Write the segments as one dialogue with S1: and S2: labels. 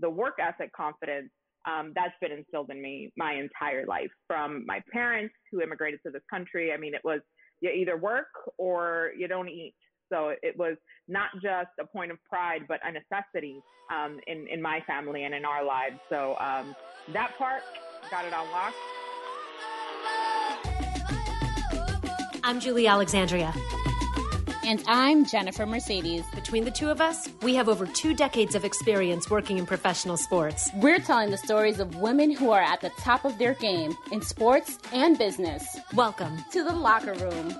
S1: the work ethic confidence um, that's been instilled in me my entire life from my parents who immigrated to this country. I mean, it was you either work or you don't eat. So it was not just a point of pride, but a necessity um, in, in my family and in our lives. So um, that part got it unlocked.
S2: I'm Julie Alexandria.
S3: And I'm Jennifer Mercedes.
S2: Between the two of us, we have over two decades of experience working in professional sports.
S3: We're telling the stories of women who are at the top of their game in sports and business.
S2: Welcome
S3: to the locker room.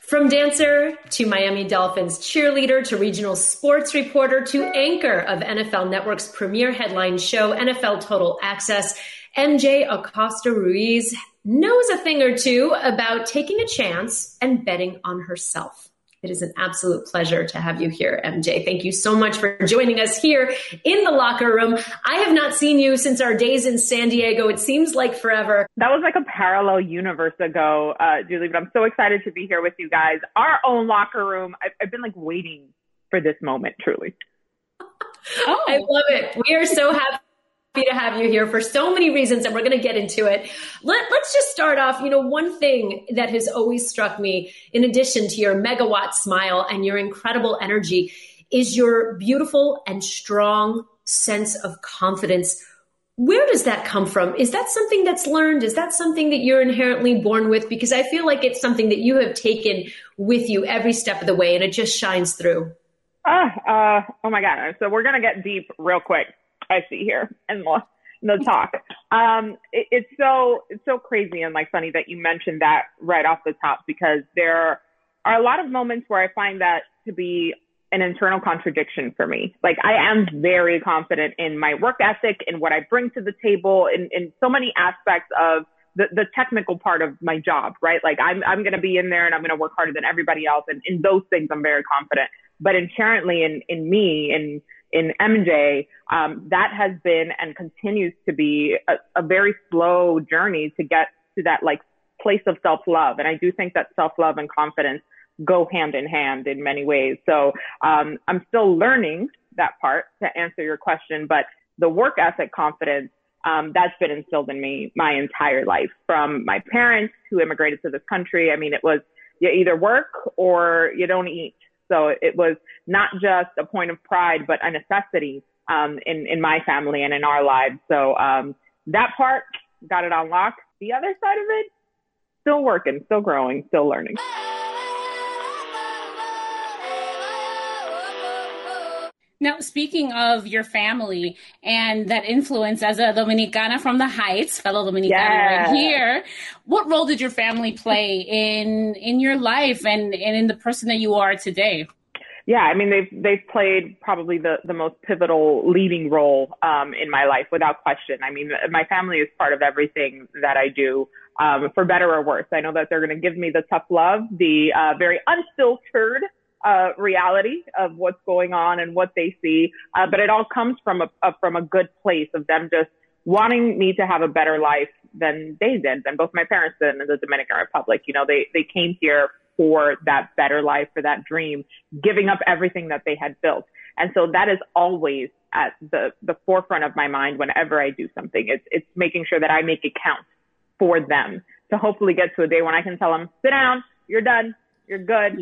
S2: From dancer to Miami Dolphins cheerleader to regional sports reporter to anchor of NFL Network's premier headline show, NFL Total Access, MJ Acosta Ruiz knows a thing or two about taking a chance and betting on herself. It is an absolute pleasure to have you here, MJ. Thank you so much for joining us here in the locker room. I have not seen you since our days in San Diego. It seems like forever.
S1: That was like a parallel universe ago, uh, Julie, but I'm so excited to be here with you guys. Our own locker room. I've, I've been like waiting for this moment, truly.
S2: Oh. I love it. We are so happy happy to have you here for so many reasons, and we're going to get into it. Let, let's just start off. You know, one thing that has always struck me, in addition to your megawatt smile and your incredible energy, is your beautiful and strong sense of confidence. Where does that come from? Is that something that's learned? Is that something that you're inherently born with? Because I feel like it's something that you have taken with you every step of the way and it just shines through.
S1: Uh, uh, oh my God. So we're going to get deep real quick. I see here and the, the talk. Um, it, it's so it's so crazy and like funny that you mentioned that right off the top because there are a lot of moments where I find that to be an internal contradiction for me. Like I am very confident in my work ethic and what I bring to the table in, in so many aspects of the, the technical part of my job, right? Like I'm, I'm going to be in there and I'm going to work harder than everybody else. And in those things, I'm very confident, but inherently in, in me and in MJ, um, that has been and continues to be a, a very slow journey to get to that like place of self love. And I do think that self love and confidence go hand in hand in many ways. So um, I'm still learning that part to answer your question, but the work ethic confidence um, that's been instilled in me my entire life from my parents who immigrated to this country. I mean, it was you either work or you don't eat. So it was not just a point of pride, but a necessity um, in in my family and in our lives. So um, that part got it unlocked. The other side of it, still working, still growing, still learning.
S3: Now, speaking of your family and that influence as a Dominicana from the Heights, fellow Dominicana yeah. right here, what role did your family play in in your life and, and in the person that you are today?
S1: Yeah, I mean they've they've played probably the the most pivotal leading role um, in my life without question. I mean, my family is part of everything that I do, um, for better or worse. I know that they're going to give me the tough love, the uh, very unfiltered uh, reality of what's going on and what they see. Uh, but it all comes from a, a, from a good place of them just wanting me to have a better life than they did, than both my parents did in the Dominican Republic. You know, they, they came here for that better life, for that dream, giving up everything that they had built. And so that is always at the, the forefront of my mind whenever I do something. It's, it's making sure that I make it count for them to hopefully get to a day when I can tell them, sit down, you're done, you're good.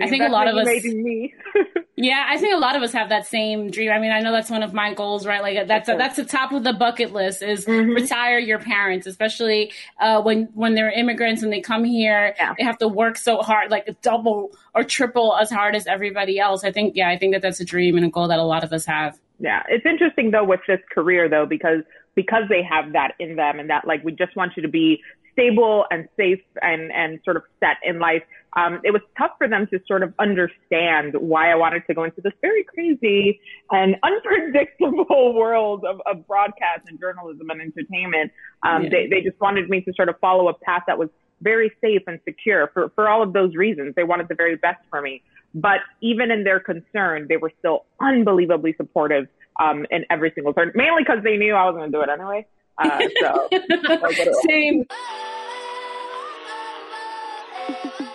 S3: I think a lot of us. yeah, I think a lot of us have that same dream. I mean, I know that's one of my goals, right? Like that's a, that's the top of the bucket list is mm-hmm. retire your parents, especially uh, when when they're immigrants and they come here. Yeah. They have to work so hard, like double or triple as hard as everybody else. I think, yeah, I think that that's a dream and a goal that a lot of us have.
S1: Yeah, it's interesting though with this career though because because they have that in them and that like we just want you to be stable and safe and and sort of set in life um, it was tough for them to sort of understand why I wanted to go into this very crazy and unpredictable world of, of broadcast and journalism and entertainment. Um, yeah. they, they just wanted me to sort of follow a path that was very safe and secure for, for all of those reasons. They wanted the very best for me. But even in their concern, they were still unbelievably supportive um, in every single turn, mainly because they knew I was going to do it anyway. Uh, so,
S3: Same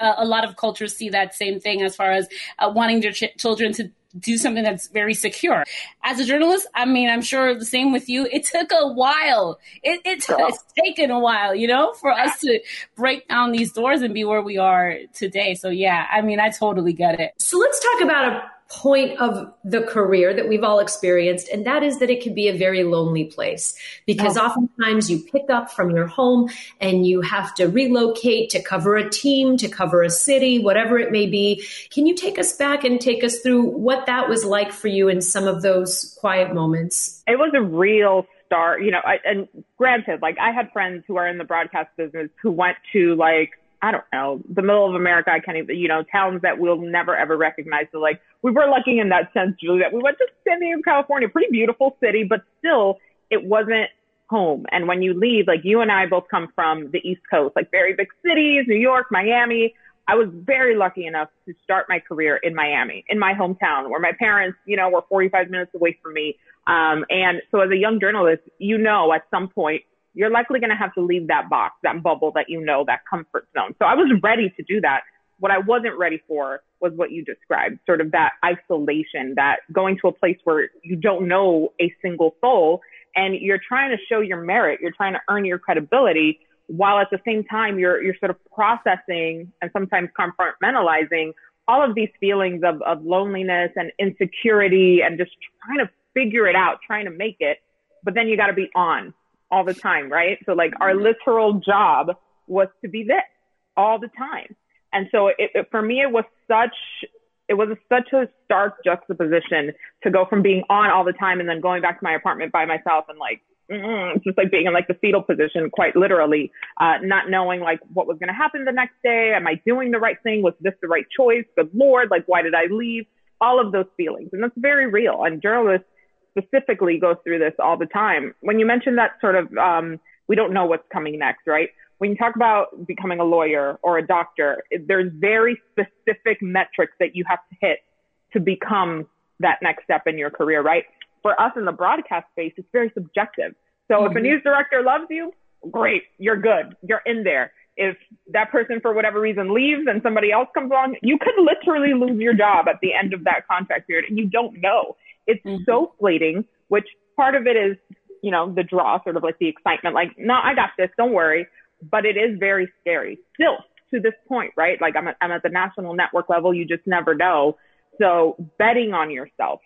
S3: uh, a lot of cultures see that same thing as far as uh, wanting their ch- children to do something that's very secure. As a journalist, I mean, I'm sure the same with you. It took a while. It, it it's taken a while, you know, for us to break down these doors and be where we are today. So yeah, I mean, I totally get it.
S2: So let's talk about a point of the career that we've all experienced, and that is that it can be a very lonely place because oh. oftentimes you pick up from your home and you have to relocate to cover a team, to cover a city, whatever it may be. Can you take us back and take us through what that was like for you in some of those quiet moments?
S1: It was a real start, you know, I, and granted, like I had friends who are in the broadcast business who went to like I don't know, the middle of America, I can't even, you know, towns that we'll never ever recognize. So like, we were lucky in that sense, Julie, that we went to San Diego, California, pretty beautiful city, but still it wasn't home. And when you leave, like you and I both come from the East Coast, like very big cities, New York, Miami. I was very lucky enough to start my career in Miami, in my hometown, where my parents, you know, were 45 minutes away from me. Um, and so as a young journalist, you know, at some point you're likely going to have to leave that box, that bubble that you know, that comfort zone. So I was ready to do that. What I wasn't ready for was what you described, sort of that isolation, that going to a place where you don't know a single soul and you're trying to show your merit, you're trying to earn your credibility while at the same time you're, you're sort of processing and sometimes compartmentalizing all of these feelings of, of loneliness and insecurity and just trying to figure it out, trying to make it. But then you got to be on all the time, right? So like our literal job was to be this all the time. And so it, it, for me, it was such, it was a, such a stark juxtaposition to go from being on all the time and then going back to my apartment by myself and like, just like being in like the fetal position, quite literally, uh, not knowing like what was going to happen the next day. Am I doing the right thing? Was this the right choice? Good Lord, like why did I leave? All of those feelings. And that's very real. And journalists specifically goes through this all the time. When you mention that sort of, um, we don't know what's coming next, right? When you talk about becoming a lawyer or a doctor, there's very specific metrics that you have to hit to become that next step in your career, right? For us in the broadcast space, it's very subjective. So mm-hmm. if a mm-hmm. news director loves you, great, you're good, you're in there. If that person, for whatever reason, leaves and somebody else comes along, you could literally lose your job at the end of that contract period and you don't know. It's mm-hmm. so fleeting, which part of it is, you know, the draw, sort of like the excitement, like, no, I got this, don't worry. But it is very scary still to this point, right? Like I'm at, I'm at the national network level. You just never know. So betting on yourself,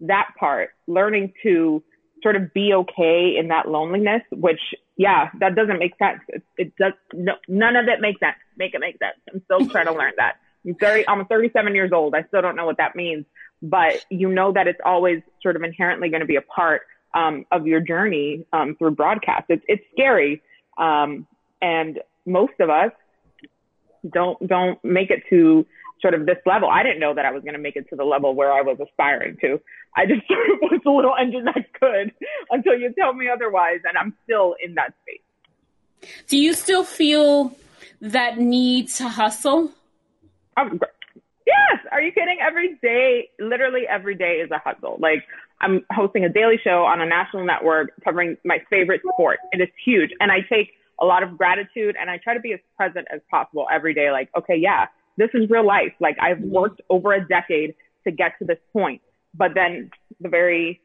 S1: that part, learning to sort of be okay in that loneliness, which, yeah, that doesn't make sense. It, it does, no, none of it makes sense. Make it make sense. I'm still trying to learn that. I'm 30, I'm 37 years old. I still don't know what that means but you know that it's always sort of inherently going to be a part um, of your journey um, through broadcast. It's it's scary, um, and most of us don't don't make it to sort of this level. I didn't know that I was going to make it to the level where I was aspiring to. I just sort of was a little engine that could until you tell me otherwise, and I'm still in that space.
S3: Do you still feel that need to hustle?
S1: Yes. Are you kidding? Every day, literally every day is a hustle. Like I'm hosting a daily show on a national network covering my favorite sport. And It is huge. And I take a lot of gratitude and I try to be as present as possible every day. Like, okay, yeah, this is real life. Like I've worked over a decade to get to this point. But then the very,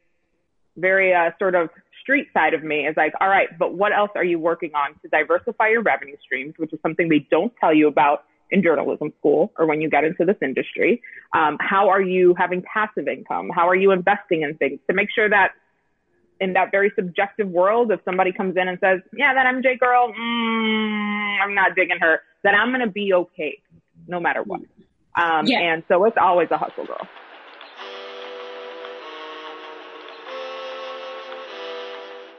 S1: very uh, sort of street side of me is like, all right, but what else are you working on to diversify your revenue streams, which is something they don't tell you about in journalism school or when you get into this industry? Um, how are you having passive income? How are you investing in things to make sure that in that very subjective world, if somebody comes in and says, yeah, that MJ girl, mm, I'm not digging her, that I'm going to be okay no matter what. Um, yeah. And so it's always a hustle girl.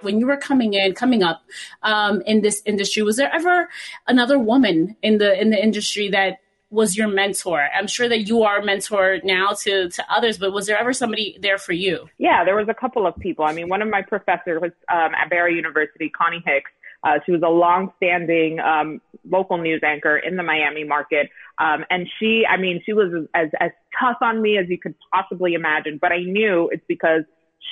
S3: When you were coming in, coming up um, in this industry, was there ever another woman in the in the industry that was your mentor? I'm sure that you are a mentor now to to others, but was there ever somebody there for you?
S1: Yeah, there was a couple of people. I mean, one of my professors was um, at Barry University, Connie Hicks. Uh, she was a long-standing um, local news anchor in the Miami market, um, and she, I mean, she was as as tough on me as you could possibly imagine. But I knew it's because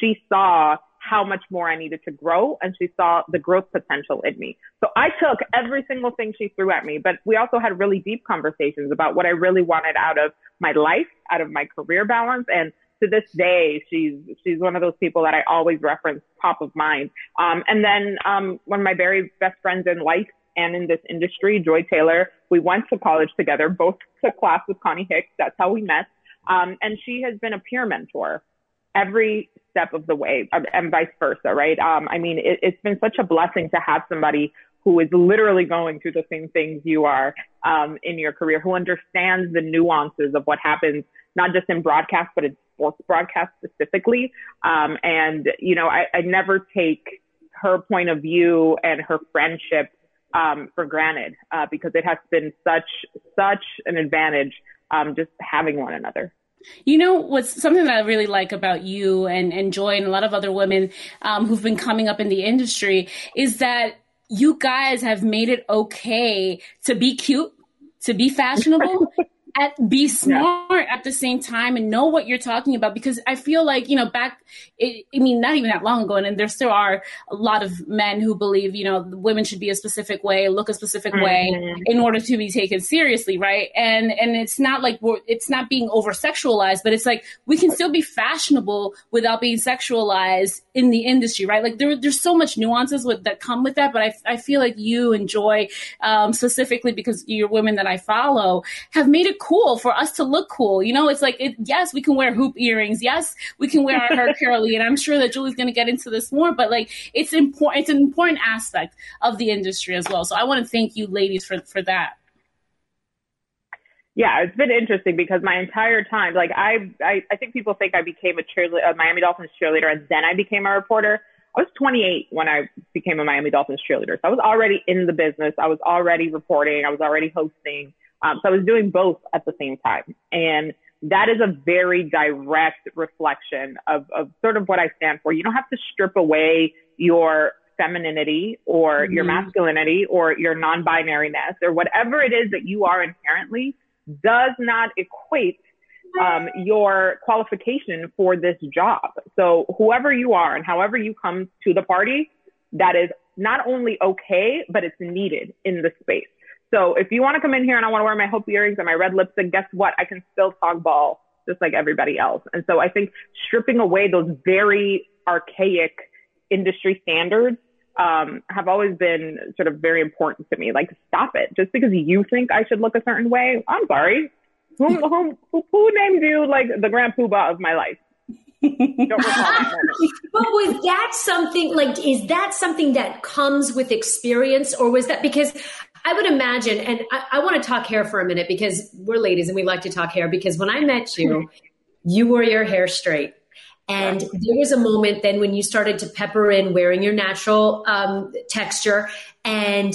S1: she saw how much more I needed to grow and she saw the growth potential in me. So I took every single thing she threw at me, but we also had really deep conversations about what I really wanted out of my life, out of my career balance and to this day, she's she's one of those people that I always reference top of mind. Um, and then um, one of my very best friends in life and in this industry, Joy Taylor, we went to college together, both took class with Connie Hicks. That's how we met. Um, and she has been a peer mentor every step of the way um, and vice versa, right? Um, I mean, it, it's been such a blessing to have somebody who is literally going through the same things you are um, in your career, who understands the nuances of what happens, not just in broadcast, but in sports broadcast specifically. Um, and, you know, I, I never take her point of view and her friendship um, for granted uh, because it has been such, such an advantage um, just having one another.
S3: You know what's something that I really like about you and, and Joy and a lot of other women um, who've been coming up in the industry is that you guys have made it okay to be cute, to be fashionable, at be smart yeah. at the same time and know what you're talking about because I feel like you know back it, I mean not even that long ago and there still are a lot of men who believe you know women should be a specific way look a specific mm-hmm. way in order to be taken seriously right and and it's not like we're it's not being over sexualized but it's like we can still be fashionable without being sexualized in the industry right like there, there's so much nuances with that come with that but I, I feel like you and Joy um, specifically because you're women that I follow have made it cool for us to look cool. You know, it's like, it, yes, we can wear hoop earrings. Yes, we can wear our hair curly. And I'm sure that Julie's going to get into this more, but like, it's important. It's an important aspect of the industry as well. So I want to thank you ladies for, for that.
S1: Yeah, it's been interesting because my entire time, like I, I, I think people think I became a cheerleader, a Miami Dolphins cheerleader, and then I became a reporter. I was 28 when I became a Miami Dolphins cheerleader. So I was already in the business. I was already reporting. I was already hosting. Um, so I was doing both at the same time. And that is a very direct reflection of, of sort of what I stand for. You don't have to strip away your femininity or mm-hmm. your masculinity or your non-binariness or whatever it is that you are inherently does not equate um, your qualification for this job. So whoever you are and however you come to the party, that is not only okay, but it's needed in the space. So if you want to come in here and I want to wear my hoop earrings and my red lipstick, guess what? I can still talk ball just like everybody else. And so I think stripping away those very archaic industry standards um, have always been sort of very important to me. Like, stop it. Just because you think I should look a certain way, I'm sorry. Who, who, who, who named you like the grand poobah of my life? but
S2: was that something like is that something that comes with experience or was that because I would imagine, and I, I want to talk hair for a minute because we're ladies and we like to talk hair. Because when I met you, you wore your hair straight. And there was a moment then when you started to pepper in wearing your natural um, texture. And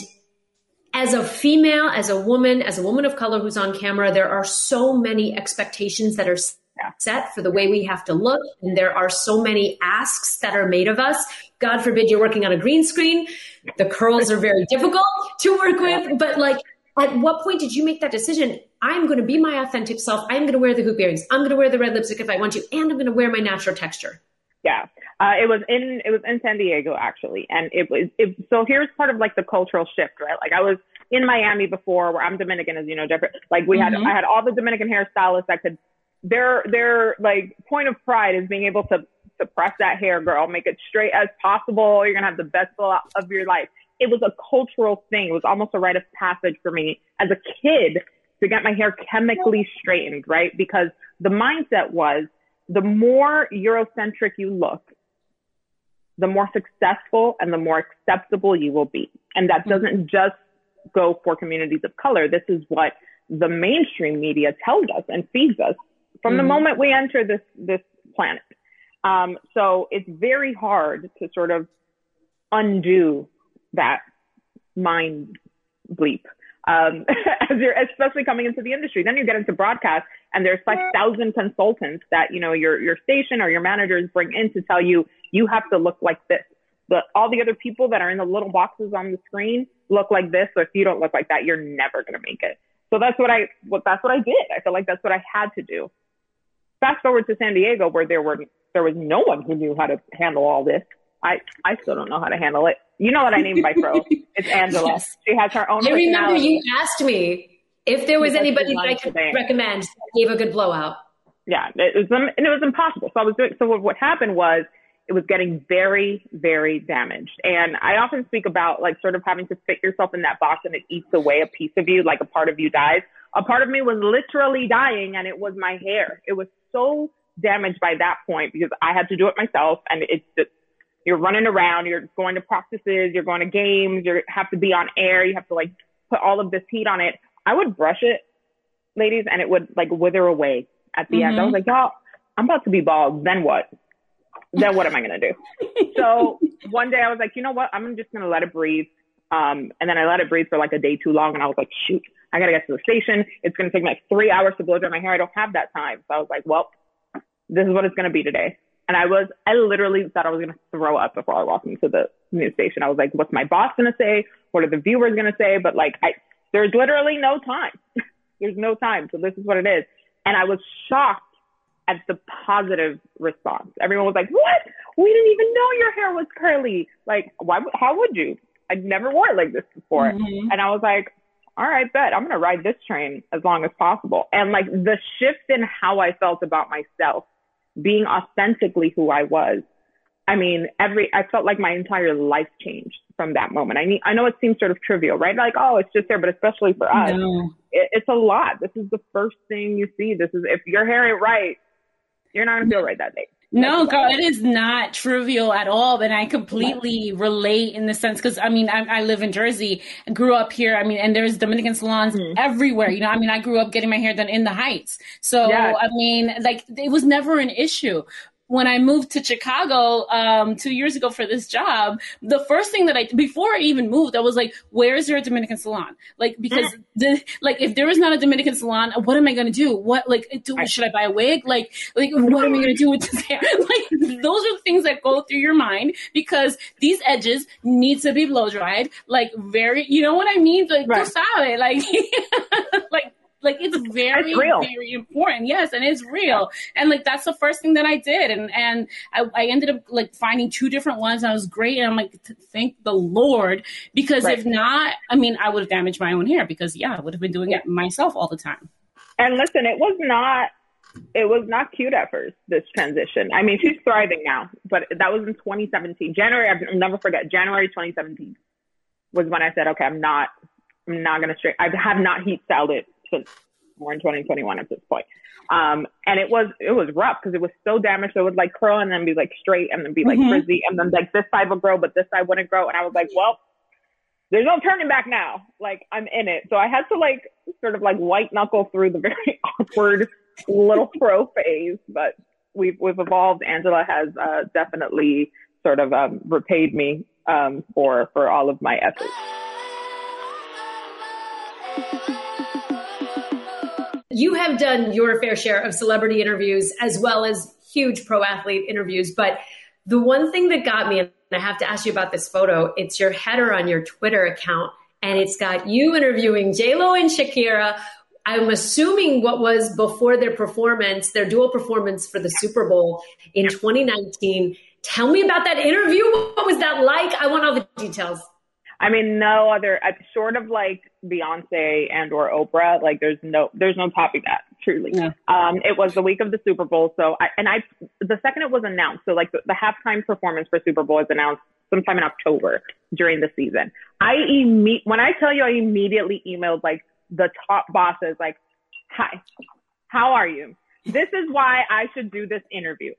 S2: as a female, as a woman, as a woman of color who's on camera, there are so many expectations that are set for the way we have to look. And there are so many asks that are made of us. God forbid you're working on a green screen. The curls are very difficult to work with. But like, at what point did you make that decision? I'm going to be my authentic self. I'm going to wear the hoop earrings. I'm going to wear the red lipstick if I want to, and I'm going to wear my natural texture.
S1: Yeah. Uh, it was in it was in San Diego actually, and it was it, so here's part of like the cultural shift, right? Like I was in Miami before, where I'm Dominican, as you know, Jeffrey. Like we mm-hmm. had I had all the Dominican hairstylists that could their their like point of pride is being able to suppress that hair, girl, make it straight as possible. You're gonna have the best of your life. It was a cultural thing. It was almost a rite of passage for me as a kid to get my hair chemically straightened, right? Because the mindset was the more Eurocentric you look, the more successful and the more acceptable you will be. And that mm-hmm. doesn't just go for communities of color. This is what the mainstream media tells us and feeds us from mm-hmm. the moment we enter this this planet. Um, so it's very hard to sort of undo that mind bleep um, as you're especially coming into the industry. Then you get into broadcast, and there's like thousand consultants that you know your your station or your managers bring in to tell you you have to look like this. But all the other people that are in the little boxes on the screen look like this. So if you don't look like that, you're never gonna make it. So that's what I what that's what I did. I feel like that's what I had to do fast forward to San Diego where there were there was no one who knew how to handle all this. I I still don't know how to handle it. You know what I named my pro? It's Angela. Yes. She has her own.
S2: I remember you asked me if there was anybody that I could recommend that gave a good blowout.
S1: Yeah, it was, and it was impossible. So I was doing, so what happened was it was getting very, very damaged. And I often speak about like sort of having to fit yourself in that box and it eats away a piece of you, like a part of you dies. A part of me was literally dying and it was my hair. It was so damaged by that point because I had to do it myself and it's just, you're running around, you're going to practices, you're going to games, you have to be on air, you have to like put all of this heat on it. I would brush it, ladies, and it would like wither away at the mm-hmm. end. I was mm-hmm. like, y'all, I'm about to be bald. Then what? Then what am I going to do? so one day I was like, you know what? I'm just going to let it breathe. Um, and then I let it breathe for like a day too long. And I was like, shoot, I got to get to the station. It's going to take me like three hours to blow dry my hair. I don't have that time. So I was like, well, this is what it's going to be today. And I was, I literally thought I was going to throw up before I walked into the news station. I was like, what's my boss going to say? What are the viewers going to say? But like, I, there's literally no time. there's no time. So this is what it is. And I was shocked at the positive response. Everyone was like, what? We didn't even know your hair was curly. Like, why, how would you? I'd never wore it like this before. Mm-hmm. And I was like, all right, bet I'm going to ride this train as long as possible. And like the shift in how I felt about myself, being authentically who I was. I mean, every, I felt like my entire life changed from that moment. I mean, I know it seems sort of trivial, right? Like, oh, it's just there, but especially for us, no. it, it's a lot. This is the first thing you see. This is, if your hair ain't right, you're not going to feel right that day.
S3: No, girl, it is not trivial at all. And I completely relate in the sense because I mean, I, I, live in Jersey, grew up here. I mean, and there's Dominican salons mm-hmm. everywhere. You know, I mean, I grew up getting my hair done in the Heights. So, yes. I mean, like, it was never an issue when I moved to Chicago um, two years ago for this job, the first thing that I before I even moved, I was like, "Where is there a Dominican salon?" Like because mm. the like if there is not a Dominican salon, what am I going to do? What like do, should I buy a wig? Like like what am I going to do with this hair? Like those are the things that go through your mind because these edges need to be blow dried. Like very, you know what I mean? Like right. sabe, like like like it's very very important. Yes and it's real. And like that's the first thing that i did. And and i, I ended up like finding two different ones and i was great. And i'm like thank the lord because right. if not i mean i would have damaged my own hair because yeah i would have been doing it myself all the time.
S1: And listen it was not it was not cute at first this transition. I mean she's thriving now but that was in 2017 january i'll never forget. January 2017 was when i said okay i'm not i'm not going to straight i have not heat styled it since we're in 2021 at this point. Um, and it was it was rough because it was so damaged. It would like curl and then be like straight and then be like mm-hmm. frizzy and then like this side would grow, but this side wouldn't grow. And I was like, well, there's no turning back now. Like I'm in it. So I had to like sort of like white knuckle through the very awkward little pro phase, but we've we've evolved. Angela has uh, definitely sort of um, repaid me um, for for all of my efforts.
S2: You have done your fair share of celebrity interviews as well as huge pro athlete interviews. But the one thing that got me, and I have to ask you about this photo, it's your header on your Twitter account, and it's got you interviewing Lo and Shakira. I'm assuming what was before their performance, their dual performance for the Super Bowl in 2019. Tell me about that interview. What was that like? I want all the details.
S1: I mean, no other, short of like Beyonce and or Oprah, like there's no, there's no topping that truly. Yeah. Um, it was the week of the Super Bowl. So I, and I, the second it was announced, so like the, the halftime performance for Super Bowl is announced sometime in October during the season. I imme- when I tell you, I immediately emailed like the top bosses, like, hi, how are you? This is why I should do this interview.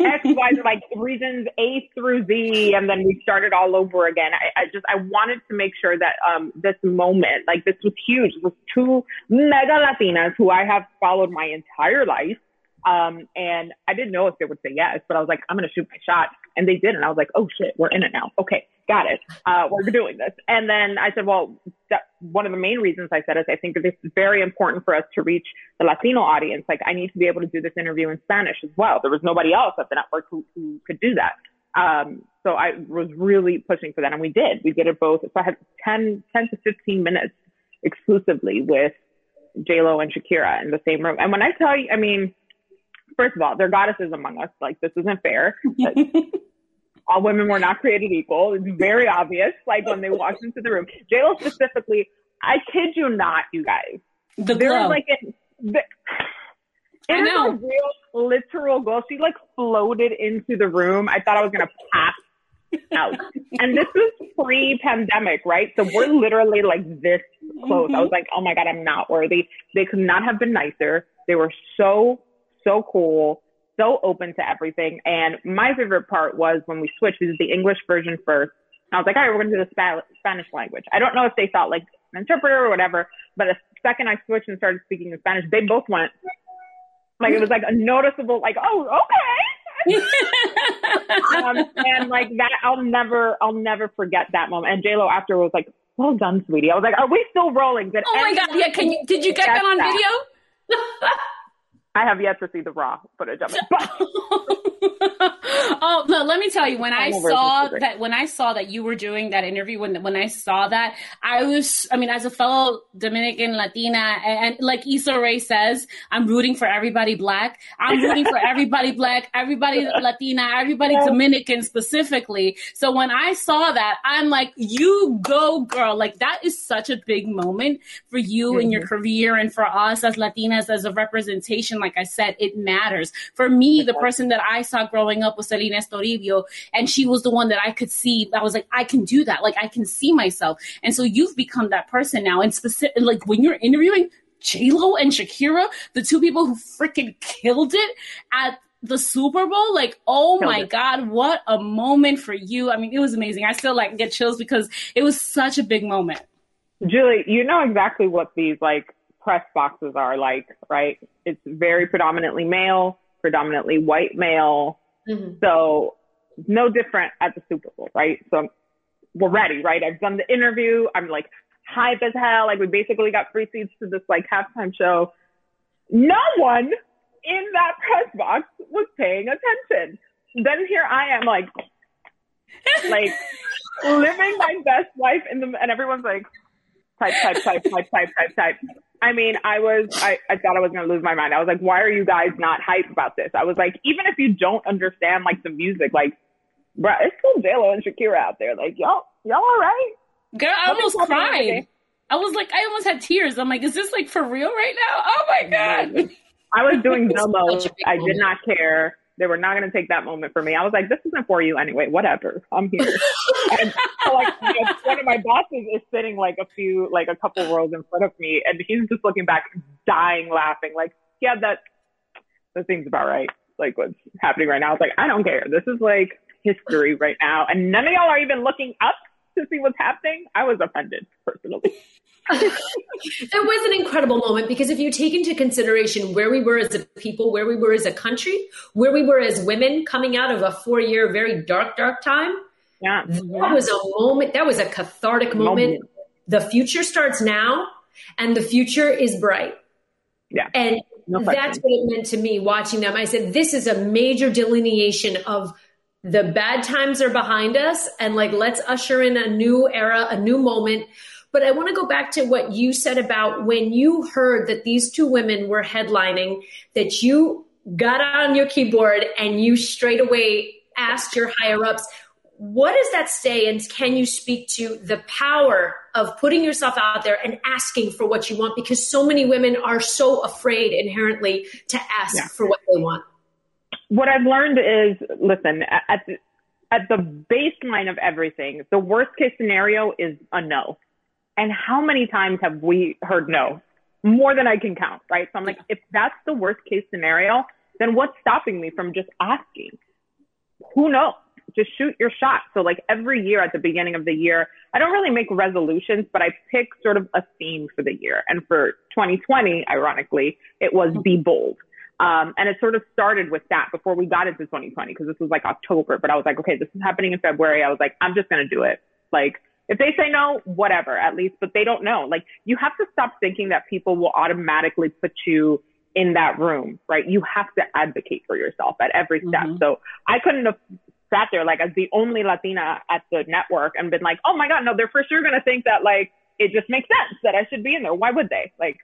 S1: X, Y, like reasons A through Z, and then we started all over again. I, I just I wanted to make sure that um this moment, like this was huge. It was two mega Latinas who I have followed my entire life. Um, and I didn't know if they would say yes, but I was like, I'm gonna shoot my shot, and they did, and I was like, oh shit, we're in it now. Okay, got it. Uh, we're doing this. And then I said, well, that, one of the main reasons I said is I think this is very important for us to reach the Latino audience. Like I need to be able to do this interview in Spanish as well. There was nobody else at the network who, who could do that. Um, so I was really pushing for that and we did. We did it both. So I had 10, 10 to 15 minutes exclusively with J Lo and Shakira in the same room. And when I tell you, I mean, first of all, they're goddesses among us. Like this isn't fair. all women were not created equal. It's very obvious. Like when they walked into the room, JLo specifically, I kid you not, you guys.
S3: The there glow. was like
S1: a, the, It know. real literal goal. She like floated into the room. I thought I was gonna pass out. and this was pre-pandemic, right? So we're literally like this close. Mm-hmm. I was like, oh my god, I'm not worthy. They could not have been nicer. They were so so cool, so open to everything. And my favorite part was when we switched. We did the English version first. I was like, all right, we're going to do the Spanish language. I don't know if they thought like an interpreter or whatever, but the second I switched and started speaking in Spanish, they both went like it was like a noticeable like, oh, okay. um, and like that, I'll never, I'll never forget that moment. And J Lo after was like, "Well done, sweetie." I was like, "Are we still rolling?"
S2: Did oh my god! Yeah, can you? Did you get that on video?
S1: I have yet to see the raw footage of it.
S3: oh no, let me tell you, when I, saw that when I saw that you were doing that interview, when when I saw that, I was I mean, as a fellow Dominican Latina and, and like Issa Rae says, I'm rooting for everybody black. I'm rooting for everybody black, everybody Latina, everybody yeah. Dominican specifically. So when I saw that, I'm like, you go girl. Like that is such a big moment for you mm-hmm. in your career and for us as Latinas as a representation. Like like I said, it matters. For me, the person that I saw growing up was Selena Toribio, and she was the one that I could see. I was like, I can do that. Like I can see myself. And so you've become that person now. And specific, like when you're interviewing J Lo and Shakira, the two people who freaking killed it at the Super Bowl, like, oh my. God, what a moment for you. I mean, it was amazing. I still like get chills because it was such a big moment.
S1: Julie, you know exactly what these like press boxes are like, right? It's very predominantly male, predominantly white male. Mm-hmm. So no different at the Super Bowl, right? So we're ready, right? I've done the interview. I'm like hype as hell. Like we basically got free seats to this like halftime show. No one in that press box was paying attention. Then here I am like, like living my best life in the, and everyone's like, type, type, type, type, type, type, type. I mean, I was, I, I thought I was going to lose my mind. I was like, why are you guys not hyped about this? I was like, even if you don't understand like the music, like, bro, it's still JLo and Shakira out there. Like, y'all, y'all all right?
S3: Girl, I almost cried. I was like, I almost had tears. I'm like, is this like for real right now? Oh my God.
S1: I was doing most. I did not care. They were not going to take that moment for me. I was like, this isn't for you anyway. Whatever. I'm here. and so, like, you know, one of my bosses is sitting like a few, like a couple rows in front of me, and he's just looking back, dying laughing. Like, yeah, that that seems about right. Like what's happening right now. It's like I don't care. This is like history right now, and none of y'all are even looking up to see what's happening. I was offended personally.
S2: That was an incredible moment because if you take into consideration where we were as a people, where we were as a country, where we were as women coming out of a four year, very dark, dark time,
S1: yeah.
S2: that was a moment, that was a cathartic moment. moment. The future starts now and the future is bright.
S1: Yeah.
S2: And no that's what it meant to me watching them. I said, this is a major delineation of the bad times are behind us and like let's usher in a new era, a new moment but I want to go back to what you said about when you heard that these two women were headlining, that you got on your keyboard and you straight away asked your higher ups, what does that say? And can you speak to the power of putting yourself out there and asking for what you want? Because so many women are so afraid inherently to ask yeah. for what they want.
S1: What I've learned is listen, at the, at the baseline of everything, the worst case scenario is a no. And how many times have we heard no? More than I can count, right? So I'm like, if that's the worst case scenario, then what's stopping me from just asking? Who knows? Just shoot your shot. So like every year at the beginning of the year, I don't really make resolutions, but I pick sort of a theme for the year. And for 2020, ironically, it was be bold. Um, and it sort of started with that before we got into 2020, because this was like October, but I was like, okay, this is happening in February. I was like, I'm just going to do it. Like, if they say no, whatever, at least, but they don't know. Like you have to stop thinking that people will automatically put you in that room, right? You have to advocate for yourself at every step. Mm-hmm. So I couldn't have sat there like as the only Latina at the network and been like, oh my God, no, they're for sure going to think that like it just makes sense that I should be in there. Why would they? Like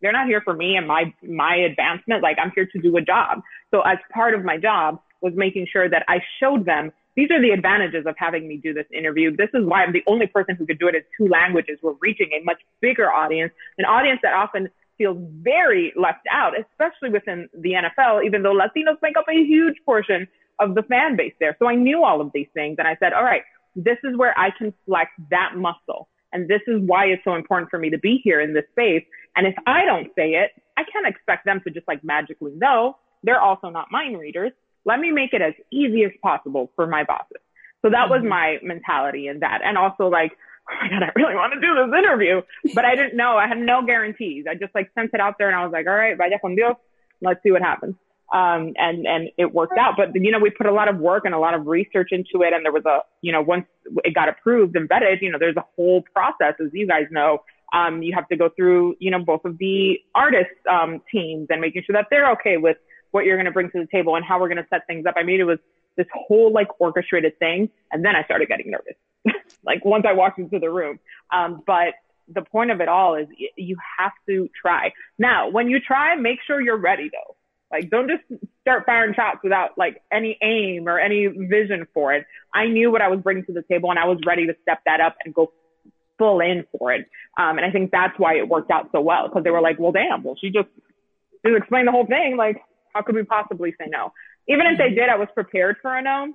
S1: they're not here for me and my, my advancement. Like I'm here to do a job. So as part of my job was making sure that I showed them these are the advantages of having me do this interview. This is why I'm the only person who could do it in two languages. We're reaching a much bigger audience, an audience that often feels very left out, especially within the NFL, even though Latinos make up a huge portion of the fan base there. So I knew all of these things and I said, all right, this is where I can flex that muscle. And this is why it's so important for me to be here in this space. And if I don't say it, I can't expect them to just like magically know. They're also not mind readers. Let me make it as easy as possible for my bosses. So that was mm-hmm. my mentality in that. And also like, oh my God, I really want to do this interview, but I didn't know. I had no guarantees. I just like sent it out there and I was like, all right, vaya con Dios. Let's see what happens. Um, and, and it worked out. But, you know, we put a lot of work and a lot of research into it. And there was a, you know, once it got approved and vetted, you know, there's a whole process, as you guys know. Um, you have to go through, you know, both of the artist, um, teams and making sure that they're okay with what you're going to bring to the table and how we're going to set things up. I mean, it was this whole like orchestrated thing. And then I started getting nervous, like once I walked into the room. Um, but the point of it all is you have to try. Now, when you try, make sure you're ready though. Like, don't just start firing shots without like any aim or any vision for it. I knew what I was bringing to the table and I was ready to step that up and go full in for it. Um, and I think that's why it worked out so well because they were like, well, damn, well, she just just explained the whole thing. Like, how could we possibly say no? Even if they did, I was prepared for a no,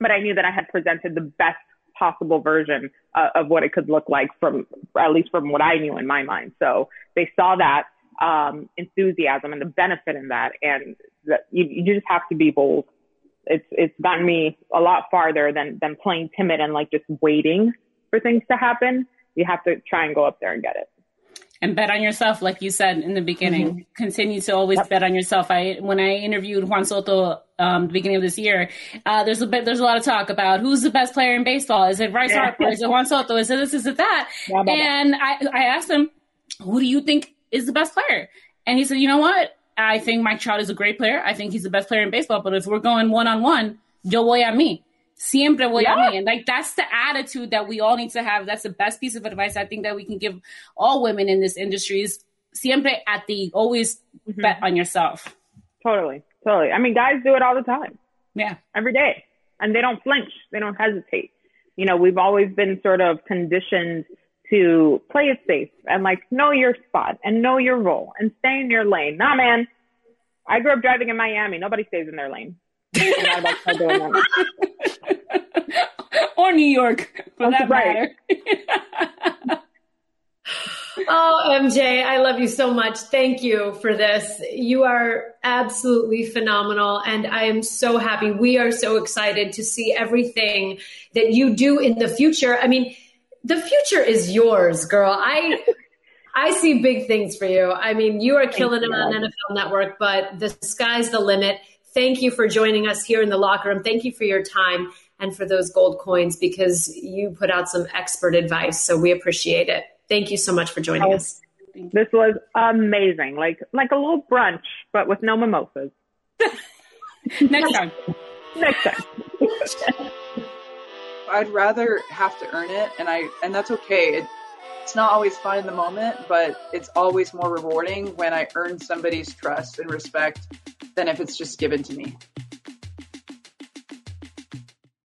S1: but I knew that I had presented the best possible version uh, of what it could look like from, at least from what I knew in my mind. So they saw that um, enthusiasm and the benefit in that, and that you, you just have to be bold. It's it's gotten me a lot farther than than playing timid and like just waiting for things to happen. You have to try and go up there and get it
S3: and bet on yourself, like you said in the beginning. Mm-hmm. Continue to always yep. bet on yourself. I when I interviewed Juan Soto um, the beginning of this year, uh, there's a bit, there's a lot of talk about who's the best player in baseball. Is it Bryce yeah. Harper? Is it Juan Soto? Is it this? Is it that? And I I asked him, who do you think is the best player? And he said, you know what? I think Mike Trout is a great player. I think he's the best player in baseball. But if we're going one on one, yo voy a mí siempre voy yeah. a. And like that's the attitude that we all need to have. That's the best piece of advice I think that we can give all women in this industry is siempre a ti. Always mm-hmm. bet on yourself.
S1: Totally. Totally. I mean, guys do it all the time.
S3: Yeah.
S1: Every day. And they don't flinch. They don't hesitate. You know, we've always been sort of conditioned to play it safe and like know your spot and know your role and stay in your lane. Nah, man. I grew up driving in Miami. Nobody stays in their lane.
S3: or New York, for That's that right.
S2: matter. oh, MJ, I love you so much. Thank you for this. You are absolutely phenomenal. And I am so happy. We are so excited to see everything that you do in the future. I mean, the future is yours, girl. I. I see big things for you. I mean, you are killing it on NFL Network, but the sky's the limit. Thank you for joining us here in the locker room. Thank you for your time and for those gold coins because you put out some expert advice. So we appreciate it. Thank you so much for joining oh, us.
S1: This was amazing. Like like a little brunch, but with no mimosas.
S3: Next time.
S1: Next time.
S4: I'd rather have to earn it and I and that's okay. It, it's not always fun in the moment, but it's always more rewarding when I earn somebody's trust and respect than if it's just given to me.